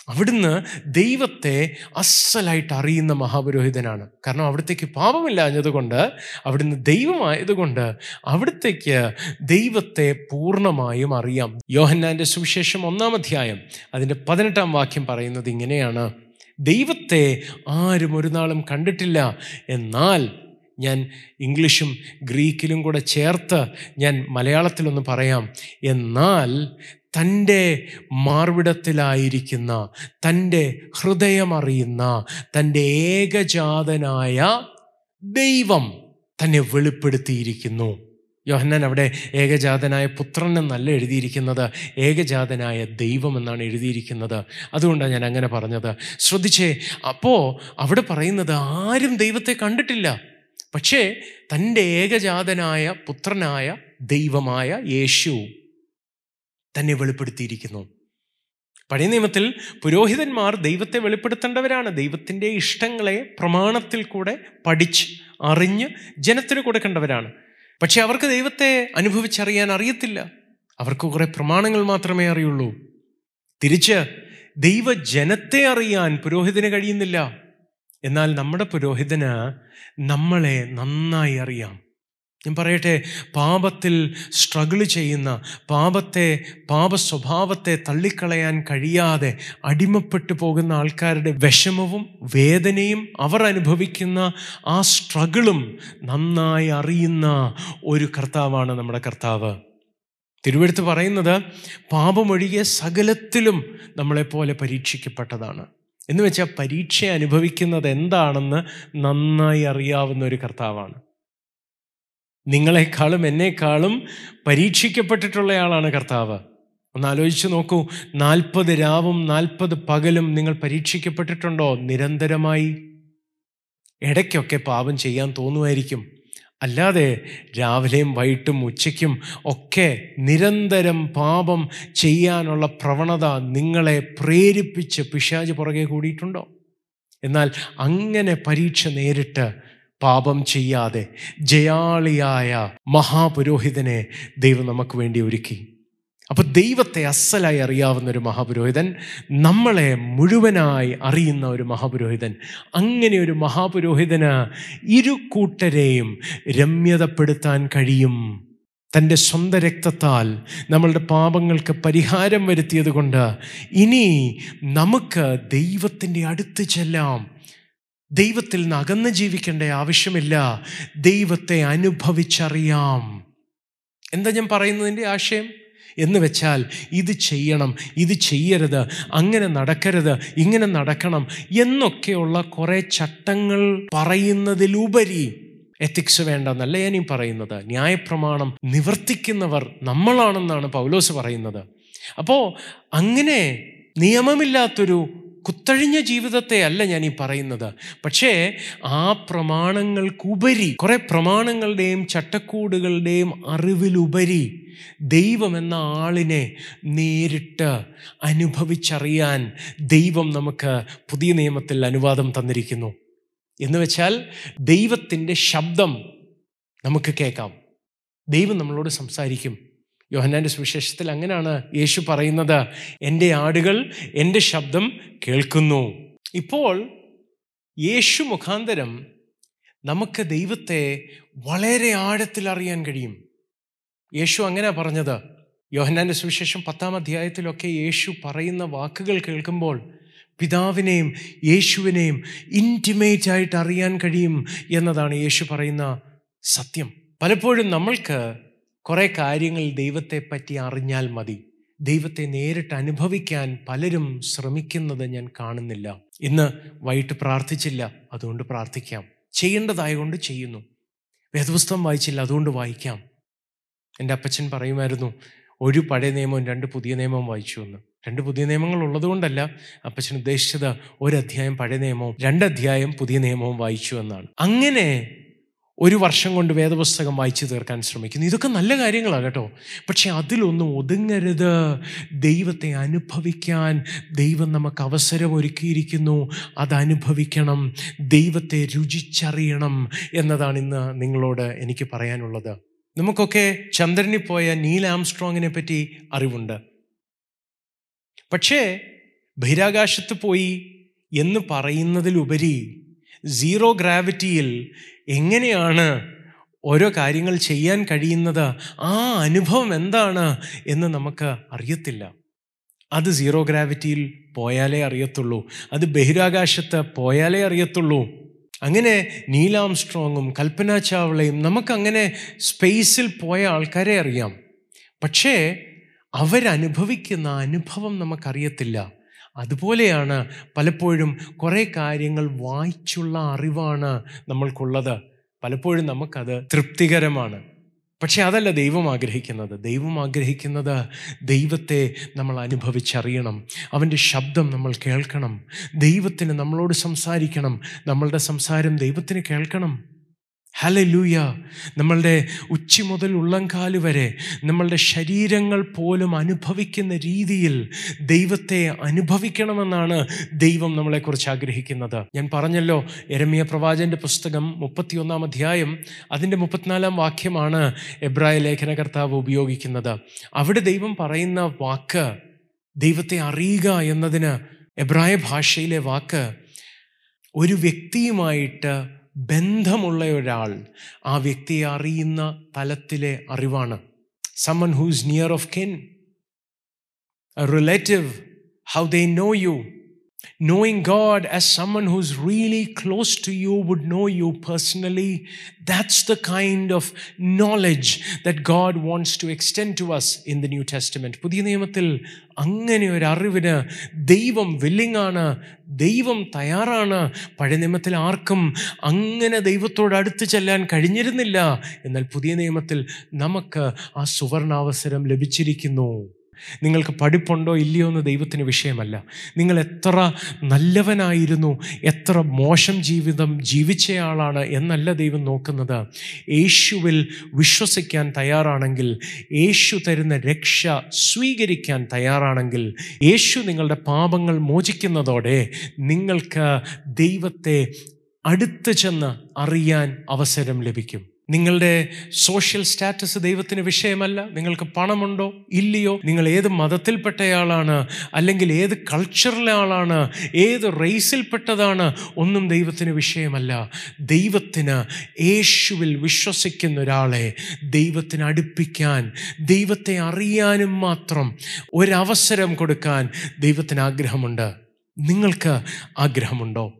അവിടുന്ന് ദൈവത്തെ അസലായിട്ട് അറിയുന്ന മഹാപുരോഹിതനാണ്. കാരണം അവിടത്തേക്ക് പാപമില്ലാഞ്ഞതുകൊണ്ട് അവിടുന്ന് ദൈവമായതുകൊണ്ട് അവിടത്തേക്ക് ദൈവത്തെ പൂർണമായും അറിയാം. യോഹന്നാന്റെ സുവിശേഷം ഒന്നാം അധ്യായം അതിന്റെ പതിനെട്ടാം വാക്യം പറയുന്നത് ഇങ്ങനെയാണ്. ദൈവത്തെ ആരും ഒരു നാളും കണ്ടിട്ടില്ല. എന്നാൽ ഞാൻ ഇംഗ്ലീഷും ഗ്രീക്കിലും കൂടെ ചേർത്ത് ഞാൻ മലയാളത്തിലൊന്ന് പറയാം. എന്നാൽ തന്റെ മാർവിടത്തിലായിരിക്കുന്ന തന്റെ ഹൃദയമറിയുന്ന തന്റെ ഏകജാതനായ ദൈവം തന്നെ വെളിപ്പെടുത്തിയിരിക്കുന്നു. യോഹന്നാൻ അവിടെ ഏകജാതനായ പുത്രൻ എന്നല്ല എഴുതിയിരിക്കുന്നത് ഏകജാതനായ ദൈവം എന്നാണ് എഴുതിയിരിക്കുന്നത്. അതുകൊണ്ടാണ് ഞാൻ അങ്ങനെ പറഞ്ഞത്. ശ്രദ്ധിച്ചേ അപ്പോൾ അവിടെ പറയുന്നത് ആരും ദൈവത്തെ കണ്ടിട്ടില്ല. പക്ഷേ തന്റെ ഏകജാതനായ പുത്രനായ ദൈവമായ യേശു തന്നെ വെളിപ്പെടുത്തിയിരിക്കുന്നു. പഴയ നിയമത്തിൽ പുരോഹിതന്മാർ ദൈവത്തെ വെളിപ്പെടുത്തേണ്ടവരാണ്. ദൈവത്തിന്റെ ഇഷ്ടങ്ങളെ പ്രമാണത്തിൽ കൂടെ പഠിച്ച് അറിഞ്ഞ് ജനത്തിന് കൊടുക്കേണ്ടവരാണ്. പക്ഷെ അവർക്ക് ദൈവത്തെ അനുഭവിച്ചറിയാൻ അറിയത്തില്ല. അവർക്ക് കുറേ പ്രമാണങ്ങൾ മാത്രമേ അറിയുള്ളൂ. തിരിച്ച് ദൈവജനത്തെ അറിയാൻ പുരോഹിതന് കഴിയുന്നില്ല. എന്നാൽ നമ്മുടെ പുരോഹിതന് നമ്മളെ നന്നായി അറിയാം. ഞാൻ പറയട്ടെ പാപത്തിൽ സ്ട്രഗിൾ ചെയ്യുന്ന പാപത്തെ പാപ സ്വഭാവത്തെ തള്ളിക്കളയാൻ കഴിയാതെ അടിമപ്പെട്ടു പോകുന്ന ആൾക്കാരുടെ വിഷമവും വേദനയും അവർ അനുഭവിക്കുന്ന ആ സ്ട്രഗിളും നന്നായി അറിയുന്ന ഒരു കർത്താവാണ് നമ്മുടെ കർത്താവ്. തിരുവെടുത്ത് പറയുന്നത് പാപമൊഴികെ സകലത്തിലും നമ്മളെപ്പോലെ പരീക്ഷിക്കപ്പെട്ടതാണ്. എന്ന് വെച്ചാൽ പരീക്ഷ അനുഭവിക്കുന്നത് എന്താണെന്ന് നന്നായി അറിയാവുന്ന ഒരു കർത്താവാണ്. നിങ്ങളെക്കാളും എന്നെക്കാളും പരീക്ഷിക്കപ്പെട്ടിട്ടുള്ളയാളാണ് കർത്താവ്. ഒന്ന് ആലോചിച്ച് നോക്കൂ നാൽപ്പത് രാവും നാൽപ്പത് പകലും നിങ്ങൾ പരീക്ഷിക്കപ്പെട്ടിട്ടുണ്ടോ? നിരന്തരമായി. ഇടയ്ക്കൊക്കെ പാപം ചെയ്യാൻ തോന്നുമായിരിക്കും. അല്ലാതെ രാവിലെയും വൈകിട്ടും ഉച്ചയ്ക്കും ഒക്കെ നിരന്തരം പാപം ചെയ്യാനുള്ള പ്രവണത നിങ്ങളെ പ്രേരിപ്പിച്ച് പിശാജ് പുറകെ കൂടിയിട്ടുണ്ടോ? എന്നാൽ അങ്ങനെ പരീക്ഷ നേരിട്ട് പാപം ചെയ്യാതെ ജയാളിയായ മഹാപുരോഹിതനെ ദൈവം നമുക്ക് വേണ്ടി ഒരുക്കി. അപ്പോൾ ദൈവത്തെ അസലായി അറിയാവുന്ന ഒരു മഹാപുരോഹിതൻ നമ്മളെ മുഴുവനായി അറിയുന്ന ഒരു മഹാപുരോഹിതൻ. അങ്ങനെ ഒരു മഹാപുരോഹിതന് ഇരു കൂട്ടരെയും രമ്യതപ്പെടുത്താൻ കഴിയും. തന്റെ സ്വന്തം രക്തത്താൽ നമ്മളുടെ പാപങ്ങൾക്ക് പരിഹാരം വരുത്തിയത് കൊണ്ട് ഇനി നമുക്ക് ദൈവത്തിന്റെ അടുത്ത് ചെല്ലാം. ദൈവത്തിൽ നിന്ന് അകന്ന് ജീവിക്കേണ്ട ആവശ്യമില്ല. ദൈവത്തെ അനുഭവിച്ചറിയാം. എന്താ ഞാൻ പറയുന്നതിന്റെ ആശയം? എന്ന് വെച്ചാൽ ഇത് ചെയ്യണം ഇത് ചെയ്യരുത് അങ്ങനെ നടക്കരുത് ഇങ്ങനെ നടക്കണം എന്നൊക്കെയുള്ള കുറേ ചട്ടങ്ങൾ പറയുന്നതിലുപരി എത്തിക്സ് വേണ്ടെന്നല്ല ഈ പറയുന്നത്. ന്യായപ്രമാണം നിവർത്തിക്കുന്നവർ നമ്മളാണെന്നാണ് പൗലോസ് പറയുന്നത്. അപ്പോൾ അങ്ങനെ നിയമമില്ലാത്തൊരു കുത്തഴിഞ്ഞ ജീവിതത്തെ അല്ല ഞാൻ ഈ പറയുന്നത്. പക്ഷേ ആ പ്രമാണങ്ങൾക്കുപരി കുറെ പ്രമാണങ്ങളുടെയും ചട്ടക്കൂടുകളുടെയും അറിവിലുപരി ദൈവം എന്ന ആളിനെ നേരിട്ട് അനുഭവിച്ചറിയാൻ ദൈവം നമുക്ക് പുതിയ നിയമത്തിൽ അനുവാദം തന്നിരിക്കുന്നു. എന്ന് വെച്ചാൽ ദൈവത്തിന്റെ ശബ്ദം നമുക്ക് കേൾക്കാം. ദൈവം നമ്മളോട് സംസാരിക്കും. യോഹന്നാന്റെ സുവിശേഷത്തിൽ അങ്ങനെയാണ് യേശു പറയുന്നത് എന്റെ ആടുകൾ എന്റെ ശബ്ദം കേൾക്കുന്നു. ഇപ്പോൾ യേശു മുഖാന്തരം നമുക്ക് ദൈവത്തെ വളരെ ആഴത്തിൽ അറിയാൻ കഴിയും. യേശു അങ്ങനെ പറഞ്ഞത്. യോഹന്നാന്റെ സുവിശേഷം പത്താം അധ്യായത്തിലൊക്കെ യേശു പറയുന്ന വാക്കുകൾ കേൾക്കുമ്പോൾ പിതാവിനെയും യേശുവിനെയും ഇന്റിമേറ്റ് ആയിട്ട് അറിയാൻ കഴിയും എന്നതാണ് യേശു പറയുന്ന സത്യം. പലപ്പോഴും നമ്മൾക്ക് കുറേ കാര്യങ്ങൾ ദൈവത്തെ പറ്റി അറിഞ്ഞാൽ മതി. ദൈവത്തെ നേരിട്ട് അനുഭവിക്കാൻ പലരും ശ്രമിക്കുന്നത് ഞാൻ കാണുന്നില്ല. ഇന്ന് വൈകിട്ട് പ്രാർത്ഥിച്ചില്ല അതുകൊണ്ട് പ്രാർത്ഥിക്കാം. ചെയ്യേണ്ടതായതുകൊണ്ട് ചെയ്യുന്നു. വേദപുസ്തകം വായിച്ചില്ല അതുകൊണ്ട് വായിക്കാം. എന്റെ അപ്പച്ചൻ പറയുമായിരുന്നു ഒരു പഴയ നിയമവും രണ്ട് പുതിയ നിയമവും വായിച്ചു എന്ന്. രണ്ട് പുതിയ നിയമങ്ങൾ ഉള്ളതുകൊണ്ടല്ല അപ്പച്ചൻ ഉദ്ദേശിച്ചത് ഒരു അധ്യായം പഴയ നിയമവും രണ്ട് അധ്യായം പുതിയ നിയമവും വായിച്ചു എന്നാണ്. അങ്ങനെ ഒരു വർഷം കൊണ്ട് വേദപുസ്തകം വായിച്ചു തീർക്കാൻ ശ്രമിക്കുന്നു. ഇതൊക്കെ നല്ല കാര്യങ്ങളാണ് കേട്ടോ. പക്ഷേ അതിലൊന്നും ഒതുങ്ങരുത്. ദൈവത്തെ അനുഭവിക്കാൻ ദൈവം നമുക്ക് അവസരം ഒരുക്കിയിരിക്കുന്നു. അത് അനുഭവിക്കണം. ദൈവത്തെ രുചിച്ചറിയണം എന്നതാണ് ഇന്ന് നിങ്ങളോട് എനിക്ക് പറയാനുള്ളത്. നമുക്കൊക്കെ ചന്ദ്രനിൽ പോയ നീൽ ആംസ്ട്രോങ്ങിനെ പറ്റി അറിവുണ്ട്. പക്ഷേ ബഹിരാകാശത്ത് പോയി എന്ന് പറയുന്നതിലുപരി സീറോ ഗ്രാവിറ്റിയിൽ എങ്ങനെയാണ് ഓരോ കാര്യങ്ങൾ ചെയ്യാൻ കഴിയുന്നത്? ആ അനുഭവം എന്താണ് എന്ന് നമുക്ക് അറിയത്തില്ല. അത് സീറോ ഗ്രാവിറ്റിയിൽ പോയാലേ അറിയത്തുള്ളൂ. അത് ബഹിരാകാശത്ത് പോയാലേ അറിയത്തുള്ളൂ. അങ്ങനെ നീലാം സ്ട്രോങ്ങും കൽപ്പന ചാവളയും നമുക്കങ്ങനെ സ്പേസിൽ പോയ ആൾക്കാരെ അറിയാം. പക്ഷേ അവരനുഭവിക്കുന്ന അനുഭവം നമുക്കറിയത്തില്ല. അതുപോലെയാണ് പലപ്പോഴും കുറേ കാര്യങ്ങൾ വായിച്ചുള്ള അറിവാണ് നമ്മൾക്കുള്ളത്. പലപ്പോഴും നമുക്കത് തൃപ്തികരമാണ്. പക്ഷെ അതല്ല ദൈവം ആഗ്രഹിക്കുന്നത്. ദൈവം ആഗ്രഹിക്കുന്നത് ദൈവത്തെ നമ്മൾ അനുഭവിച്ചറിയണം. അവന്റെ ശബ്ദം നമ്മൾ കേൾക്കണം. ദൈവത്തിന് നമ്മളോട് സംസാരിക്കണം. നമ്മളുടെ സംസാരം ദൈവത്തിന് കേൾക്കണം. ഹലലൂയ നമ്മളുടെ ഉച്ചി മുതൽ ഉള്ളംകാൽ വരെ നമ്മളുടെ ശരീരങ്ങൾ പോലും അനുഭവിക്കുന്ന രീതിയിൽ ദൈവത്തെ അനുഭവിക്കണമെന്നാണ് ദൈവം നമ്മളെക്കുറിച്ച് ആഗ്രഹിക്കുന്നത്. ഞാൻ പറഞ്ഞല്ലോ എരമിയ പ്രവാചന്റെ പുസ്തകം മുപ്പത്തിയൊന്നാം അധ്യായം അതിന്റെ മുപ്പത്തിനാലാം വാക്യമാണ് എബ്രായ ലേഖനകർത്താവ് ഉപയോഗിക്കുന്നത്. അവിടെ ദൈവം പറയുന്ന വാക്ക് ദൈവത്തെ അറിയുക എന്നതിന് എബ്രായ ഭാഷയിലെ വാക്ക് ഒരു വ്യക്തിയുമായിട്ട് ബന്ധമുള്ള ഒരാൾ ആ വ്യക്തിയെ അറിയുന്ന തലത്തിലെ അറിവാണ്. Someone whose near of kin relative how they know you knowing God as someone who's really close to you, would know you personally, that's the kind of knowledge that God wants to extend to us in the New Testament. പുതിയ നിയമത്തിൽ അങ്ങനെ ഒരു അറിവിന് ദൈവം willing ആണ് ദൈവം തയ്യാറാണ് പഴയ നിയമത്തിൽ ആർക്കും അങ്ങനെ ദൈവത്തോട് അടുത്ത് ചെല്ലാൻ കഴിഞ്ഞിരുന്നില്ല എന്നാൽ പുതിയ നിയമത്തിൽ നമുക്ക് ആ സുവർണാവസരം ലഭിച്ചിരിക്കുന്നു നിങ്ങൾക്ക് പഠിപ്പുണ്ടോ ഇല്ലയോ എന്ന് ദൈവത്തിന് വിഷയമല്ല. നിങ്ങൾ എത്ര നല്ലവനായിരുന്നു എത്ര മോശം ജീവിതം ജീവിച്ചയാളാണ് എന്നല്ല ദൈവം നോക്കുന്നത്. യേശുവിൽ വിശ്വസിക്കാൻ തയ്യാറാണെങ്കിൽ യേശു തരുന്ന രക്ഷ സ്വീകരിക്കാൻ തയ്യാറാണെങ്കിൽ യേശു നിങ്ങളുടെ പാപങ്ങൾ മോചിക്കുന്നതോടെ നിങ്ങൾക്ക് ദൈവത്തെ അടുത്ത് ചെന്ന് അറിയാൻ അവസരം ലഭിക്കും. നിങ്ങളുടെ സോഷ്യൽ സ്റ്റാറ്റസ് ദൈവത്തിന് വിഷയമല്ല. നിങ്ങൾക്ക് പണമുണ്ടോ? ഇല്ലയോ? നിങ്ങൾ ഏത് മതത്തിൽപ്പെട്ടയാളാണ്? അല്ലെങ്കിൽ ഏത് കൾച്ചറിലെ ആളാണ്? ഏത് റേസിൽപ്പെട്ടതാണ് ഒന്നും ദൈവത്തിന് വിഷയമല്ല. ദൈവത്തിന് യേശുവിൽ വിശ്വസിക്കുന്ന ഒരാളെ ദൈവത്തിന് അടുപ്പിക്കാൻ ദൈവത്തെ അറിയാനും മാത്രം ഒരവസരം കൊടുക്കാൻ ദൈവത്തിന് ആഗ്രഹമുണ്ട്. നിങ്ങൾക്ക് ആഗ്രഹമുണ്ടോ?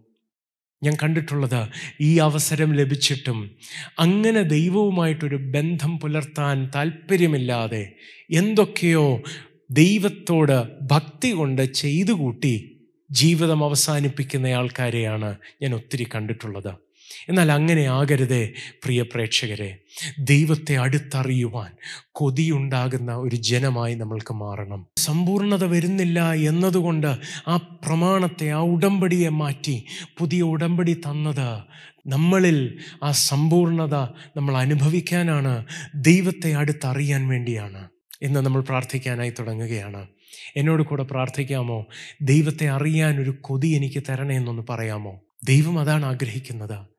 ഞാൻ കണ്ടിട്ടുള്ളത് ഈ അവസരം ലഭിച്ചിട്ടും അങ്ങനെ ദൈവവുമായിട്ടൊരു ബന്ധം പുലർത്താൻ താല്പര്യമില്ലാതെ എന്തൊക്കെയോ ദൈവത്തോട് ഭക്തി കൊണ്ട് ചെയ്തു കൂട്ടി ജീവിതം അവസാനിപ്പിക്കുന്ന ആൾക്കാരെയാണ് ഞാൻ ഒത്തിരി കണ്ടിട്ടുള്ളത്. എന്നാൽ അങ്ങനെ ആകരുതേ പ്രിയ പ്രേക്ഷകരെ. ദൈവത്തെ അടുത്തറിയുവാൻ കൊതിയുണ്ടാകുന്ന ഒരു ജനമായി നമ്മൾക്ക് മാറണം. സമ്പൂർണത വരുന്നില്ല എന്നതുകൊണ്ട് ആ പ്രമാണത്തെ ആ ഉടമ്പടിയെ മാറ്റി പുതിയ ഉടമ്പടി തന്നത് നമ്മളിൽ ആ സമ്പൂർണത നമ്മൾ അനുഭവിക്കാനാണ് ദൈവത്തെ അടുത്തറിയാൻ വേണ്ടിയാണ് എന്ന് നമ്മൾ പ്രാർത്ഥിക്കാനായി തുടങ്ങുകയാണ്. എന്നോട് കൂടെ പ്രാർത്ഥിക്കാമോ? ദൈവത്തെ അറിയാൻ ഒരു കൊതി എനിക്ക് തരണേ എന്നൊന്ന് പറയാമോ? ദൈവം അതാണ് ആഗ്രഹിക്കുന്നത്.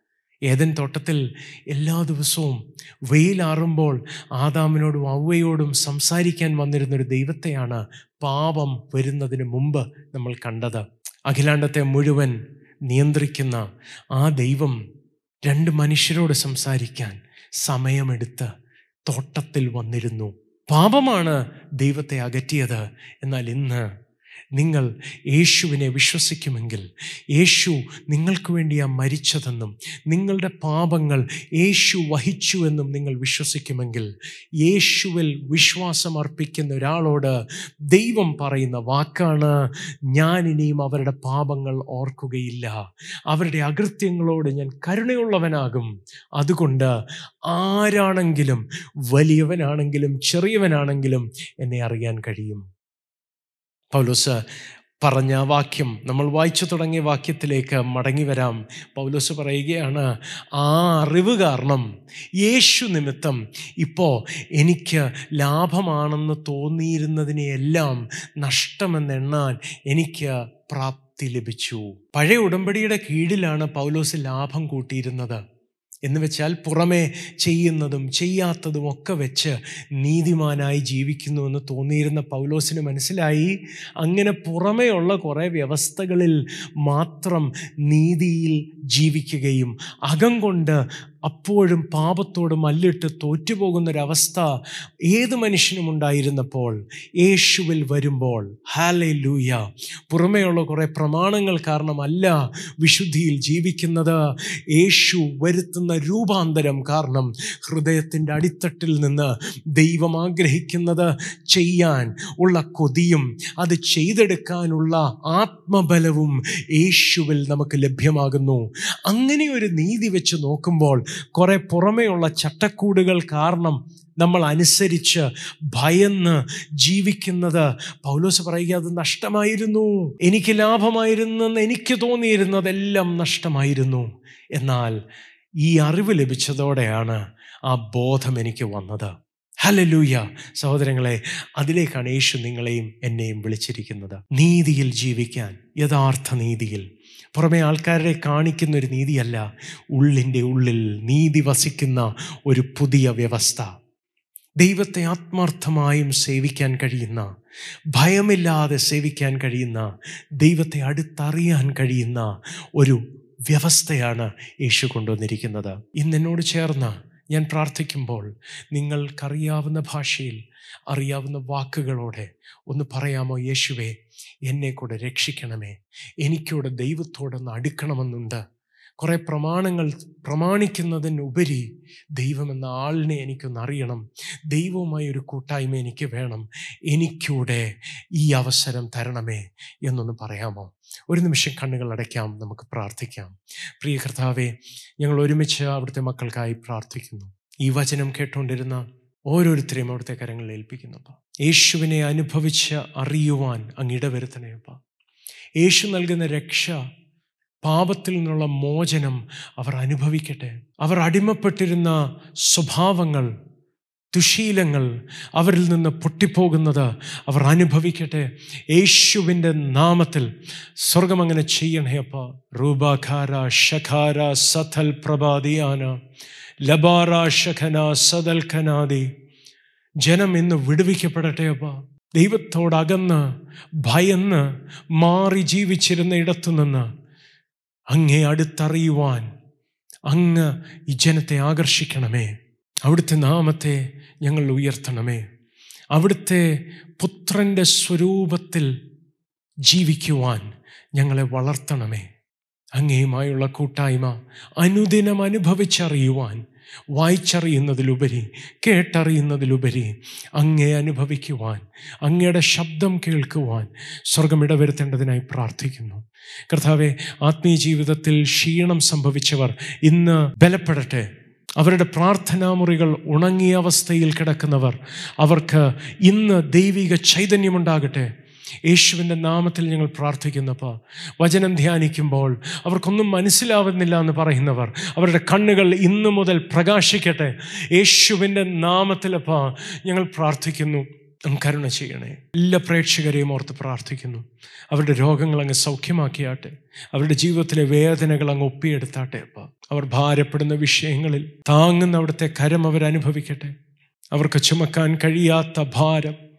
ഏതൻ തോട്ടത്തിൽ എല്ലാ ദിവസവും വെയിലാറുമ്പോൾ ആദാമിനോടും ഔവയോടും സംസാരിക്കാൻ വന്നിരുന്നൊരു ദൈവത്തെയാണ് പാപം വരുന്നതിന് മുമ്പ് നമ്മൾ കണ്ടത്. അഖിലാണ്ടത്തെ മുഴുവൻ നിയന്ത്രിക്കുന്ന ആ ദൈവം രണ്ട് മനുഷ്യരോട് സംസാരിക്കാൻ സമയമെടുത്ത് തോട്ടത്തിൽ വന്നിരുന്നു. പാപമാണ് ദൈവത്തെ അകറ്റിയത്. എന്നാൽ ഇന്ന് നിങ്ങൾ യേശുവിനെ വിശ്വസിക്കുമെങ്കിൽ യേശു നിങ്ങൾക്ക് വേണ്ടിയാ മരിച്ചതെന്നും നിങ്ങളുടെ പാപങ്ങൾ യേശു വഹിച്ചു എന്നും നിങ്ങൾ വിശ്വസിക്കുമെങ്കിൽ യേശുവിൽ വിശ്വാസം അർപ്പിക്കുന്ന ഒരാളോട് ദൈവം പറയുന്ന വാക്കാണ് ഞാൻ ഇനിയും അവരുടെ പാപങ്ങൾ ഓർക്കുകയില്ല. അവരുടെ അകൃത്യങ്ങളോട് ഞാൻ കരുണയുള്ളവനാകും. അതുകൊണ്ട് ആരാണെങ്കിലും വലിയവനാണെങ്കിലും ചെറിയവനാണെങ്കിലും എന്നെ അറിയാൻ കഴിയും. പൗലോസ് പറഞ്ഞ വാക്യം നമ്മൾ വായിച്ചു തുടങ്ങിയ വാക്യത്തിലേക്ക് മടങ്ങി വരാം. പൗലോസ് പറയുകയാണ് ആ അറിവ് കാരണം യേശു നിമിത്തം ഇപ്പോൾ എനിക്ക് ലാഭമാണെന്ന് തോന്നിയിരുന്നതിനെയെല്ലാം നഷ്ടമെന്നെണ്ണാൻ എനിക്ക് പ്രാപ്തി ലഭിച്ചു. പഴയ ഉടമ്പടിയുടെ കീഴിലാണ് പൗലോസ് ലാഭം കൂട്ടിയിരുന്നത്. എന്ന് വെച്ചാൽ പുറമേ ചെയ്യുന്നതും ചെയ്യാത്തതും ഒക്കെ വെച്ച് നീതിമാനായി ജീവിക്കുന്നുവെന്ന് തോന്നിയിരുന്ന പൗലോസിന് മനസ്സിലായി. അങ്ങനെ പുറമേയുള്ള കുറേ വ്യവസ്ഥകളിൽ മാത്രം നീതിയിൽ ജീവിക്കുകയും അകം കൊണ്ട് അപ്പോഴും പാപത്തോട് മല്ലിട്ട് തോറ്റുപോകുന്നൊരവസ്ഥ ഏത് മനുഷ്യനും ഉണ്ടായിരുന്നപ്പോൾ യേശുവിൽ വരുമ്പോൾ. ഹാലെ ലൂയ പുറമേയുള്ള കുറേ പ്രമാണങ്ങൾ കാരണമല്ല വിശുദ്ധിയിൽ ജീവിക്കുന്നത്. യേശു വരുത്തുന്ന രൂപാന്തരം കാരണം ഹൃദയത്തിന്റെ അടിത്തട്ടിൽ നിന്ന് ദൈവം ആഗ്രഹിക്കുന്നത് ചെയ്യാൻ ഉള്ള കൊതിയും അത് ചെയ്തെടുക്കാനുള്ള ആത്മബലവും യേശുവിൽ നമുക്ക് ലഭ്യമാകുന്നു. അങ്ങനെ ഒരു നീതി വെച്ച് നോക്കുമ്പോൾ കുറെ പുറമേയുള്ള ചട്ടക്കൂടുകൾ കാരണം നമ്മൾ അനുസരിച്ച് ഭയന്ന് ജീവിക്കുന്നത്. പൗലോസ് പറയുക അത് നഷ്ടമായിരുന്നു. എനിക്ക് ലാഭമായിരുന്നെന്ന് എനിക്ക് തോന്നിയിരുന്നതെല്ലാം നഷ്ടമായിരുന്നു. എന്നാൽ ഈ അറിവ് ലഭിച്ചതോടെയാണ് ആ ബോധം എനിക്ക് വന്നത്. ഹലലൂയ സഹോദരങ്ങളെ അതിലേക്കാണ് യേശു നിങ്ങളെയും എന്നെയും വിളിച്ചിരിക്കുന്നത്. നീതിയിൽ ജീവിക്കാൻ യഥാർത്ഥ നീതിയിൽ പുറമെ ആൾക്കാരെ കാണിക്കുന്ന ഒരു നീതിയല്ല. ഉള്ളിന്റെ ഉള്ളിൽ നീതി വസിക്കുന്ന ഒരു പുതിയ വ്യവസ്ഥ. ദൈവത്തെ ആത്മാർത്ഥമായും സേവിക്കാൻ കഴിയുന്ന ഭയമില്ലാതെ സേവിക്കാൻ കഴിയുന്ന ദൈവത്തെ അടുത്തറിയാൻ കഴിയുന്ന ഒരു വ്യവസ്ഥയാണ് യേശു കൊണ്ടുവന്നിരിക്കുന്നത്. ഇന്ന് എന്നോട് ചേർന്ന് ഞാൻ പ്രാർത്ഥിക്കുമ്പോൾ നിങ്ങൾക്കറിയാവുന്ന ഭാഷയിൽ അറിയാവുന്ന വാക്കുകളോടെ ഒന്ന് പറയാമോ യേശുവേ എന്നെ കൂടെ രക്ഷിക്കണമേ. എനിക്കൂടെ ദൈവത്തോടൊന്ന് അടുക്കണമെന്നുണ്ട്. കുറേ പ്രമാണങ്ങൾ പ്രമാണിക്കുന്നതിനുപരി ദൈവമെന്ന ആളിനെ എനിക്കൊന്ന് അറിയണം. ദൈവവുമായി ഒരു കൂട്ടായ്മ എനിക്ക് വേണം. എനിക്കൂടെ ഈ അവസരം തരണമേ എന്നൊന്ന് പറയാമോ? ഒരു നിമിഷം കണ്ണുകൾ അടയ്ക്കാം നമുക്ക് പ്രാർത്ഥിക്കാം. പ്രിയ കർത്താവെ ഞങ്ങൾ ഒരുമിച്ച് അവിടുത്തെ മക്കൾക്കായി പ്രാർത്ഥിക്കുന്നു. ഈ വചനം കേട്ടുകൊണ്ടിരുന്ന ഓരോരുത്തരെയും അവിടുത്തെ കരങ്ങളിൽ ഏൽപ്പിക്കുന്നപ്പ യേശുവിനെ അനുഭവിച്ച് അറിയുവാൻ അങ്ങിട വരുത്തണേപ്പ യേശു നൽകുന്ന രക്ഷ പാപത്തിൽ നിന്നുള്ള മോചനം അവർ അനുഭവിക്കട്ടെ. അവർ അടിമപ്പെട്ടിരുന്ന സ്വഭാവങ്ങൾ ദുശീലങ്ങൾ അവരിൽ നിന്ന് പൊട്ടിപ്പോകുന്നത് അവർ അനുഭവിക്കട്ടെ. യേശുവിന്റെ നാമത്തിൽ സ്വർഗം അങ്ങനെ ചെയ്യണേ അപ്പ. റൂബാഖാര ഷഖാര സഥൽ പ്രഭാതിയാന. ലബാറ ഷഖന സദൽ ഖനാദി ജനം ഇന്ന് വിടുവിക്കപ്പെടട്ടെ അപ്പ. ദൈവത്തോടകന്ന് ഭയന്ന് മാറി ജീവിച്ചിരുന്ന ഇടത്തു നിന്ന് അങ്ങേ അടുത്തറിയുവാൻ അങ്ങ് ഈ ജനത്തെ ആകർഷിക്കണമേ. അവിടുത്തെ നാമത്തെ ഞങ്ങൾ ഉയർത്തണമേ. അവിടുത്തെ പുത്രന്റെ സ്വരൂപത്തിൽ ജീവിക്കുവാൻ ഞങ്ങളെ വളർത്തണമേ. അങ്ങേയുമായുള്ള കൂട്ടായ്മ അനുദിനം അനുഭവിച്ചറിയുവാൻ വായിച്ചറിയുന്നതിലുപരി കേട്ടറിയുന്നതിലുപരി അങ്ങേ അനുഭവിക്കുവാൻ അങ്ങയുടെ ശബ്ദം കേൾക്കുവാൻ സ്വർഗം ഇടവരുത്തേണ്ടതിനായി പ്രാർത്ഥിക്കുന്നു. കർത്താവെ ആത്മീയ ജീവിതത്തിൽ ക്ഷീണം സംഭവിച്ചവർ ഇന്ന് ബലപ്പെടട്ടെ. അവരുടെ പ്രാർത്ഥനാമുറികൾ ഉണങ്ങിയ അവസ്ഥയിൽ കിടക്കുന്നവർ അവർക്ക് ഇന്ന് ദൈവിക ചൈതന്യമുണ്ടാകട്ടെ. യേശുവിന്റെ നാമത്തിൽ ഞങ്ങൾ പ്രാർത്ഥിക്കുന്നപ്പോൾ വചനം ധ്യാനിക്കുമ്പോൾ അവർക്കൊന്നും മനസ്സിലാവുന്നില്ല എന്ന് പറയുന്നവർ അവരുടെ കണ്ണുകൾ ഇന്നു മുതൽ പ്രകാശിക്കട്ടെ. യേശുവിന്റെ നാമത്തിലപ്പോൾ ഞങ്ങൾ പ്രാർത്ഥിക്കുന്നു. കരുണ ചെയ്യണേ. എല്ലാ പ്രേക്ഷകരെയും ഓർത്ത് പ്രാർത്ഥിക്കുന്നു. അവരുടെ രോഗങ്ങൾ അങ്ങ് സൗഖ്യമാക്കിയാട്ടെ. അവരുടെ ജീവിതത്തിലെ വേദനകൾ അങ്ങ് ഒപ്പിയെടുത്താട്ടെ അപ്പം. അവർ ഭാരപ്പെടുന്ന വിഷയങ്ങളിൽ താങ്ങുന്ന അവിടുത്തെ കരം അവരനുഭവിക്കട്ടെ. അവർക്ക് ചുമക്കാൻ കഴിയാത്ത ഭാരം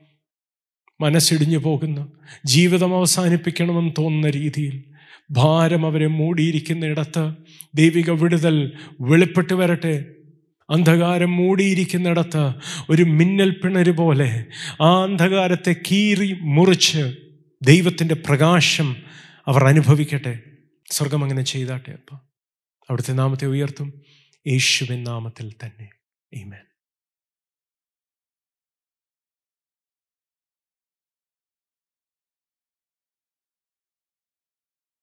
മനസ്സിടിഞ്ഞു പോകുന്ന. ജീവിതം അവസാനിപ്പിക്കണമെന്ന് തോന്നുന്ന രീതിയിൽ ഭാരം അവരെ മൂടിയിരിക്കുന്ന ഇടത്ത് ദൈവിക വിടുതൽ വെളിപ്പെട്ട് വരട്ടെ. അന്ധകാരം മൂടിയിരിക്കുന്നിടത്ത് ഒരു മിന്നൽ പിണര് പോലെ ആ അന്ധകാരത്തെ കീറി മുറിച്ച് ദൈവത്തിന്റെ പ്രകാശം അവർ അനുഭവിക്കട്ടെ. സ്വർഗം അങ്ങനെ ചെയ്താട്ടെ അപ്പം. അവിടുത്തെ നാമത്തെ ഉയർത്തും. യേശുവിൻ നാമത്തിൽ തന്നെ. Amen.